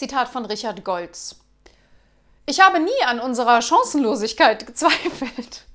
Zitat von Richard Goltz. Ich habe nie an unserer Chancenlosigkeit gezweifelt.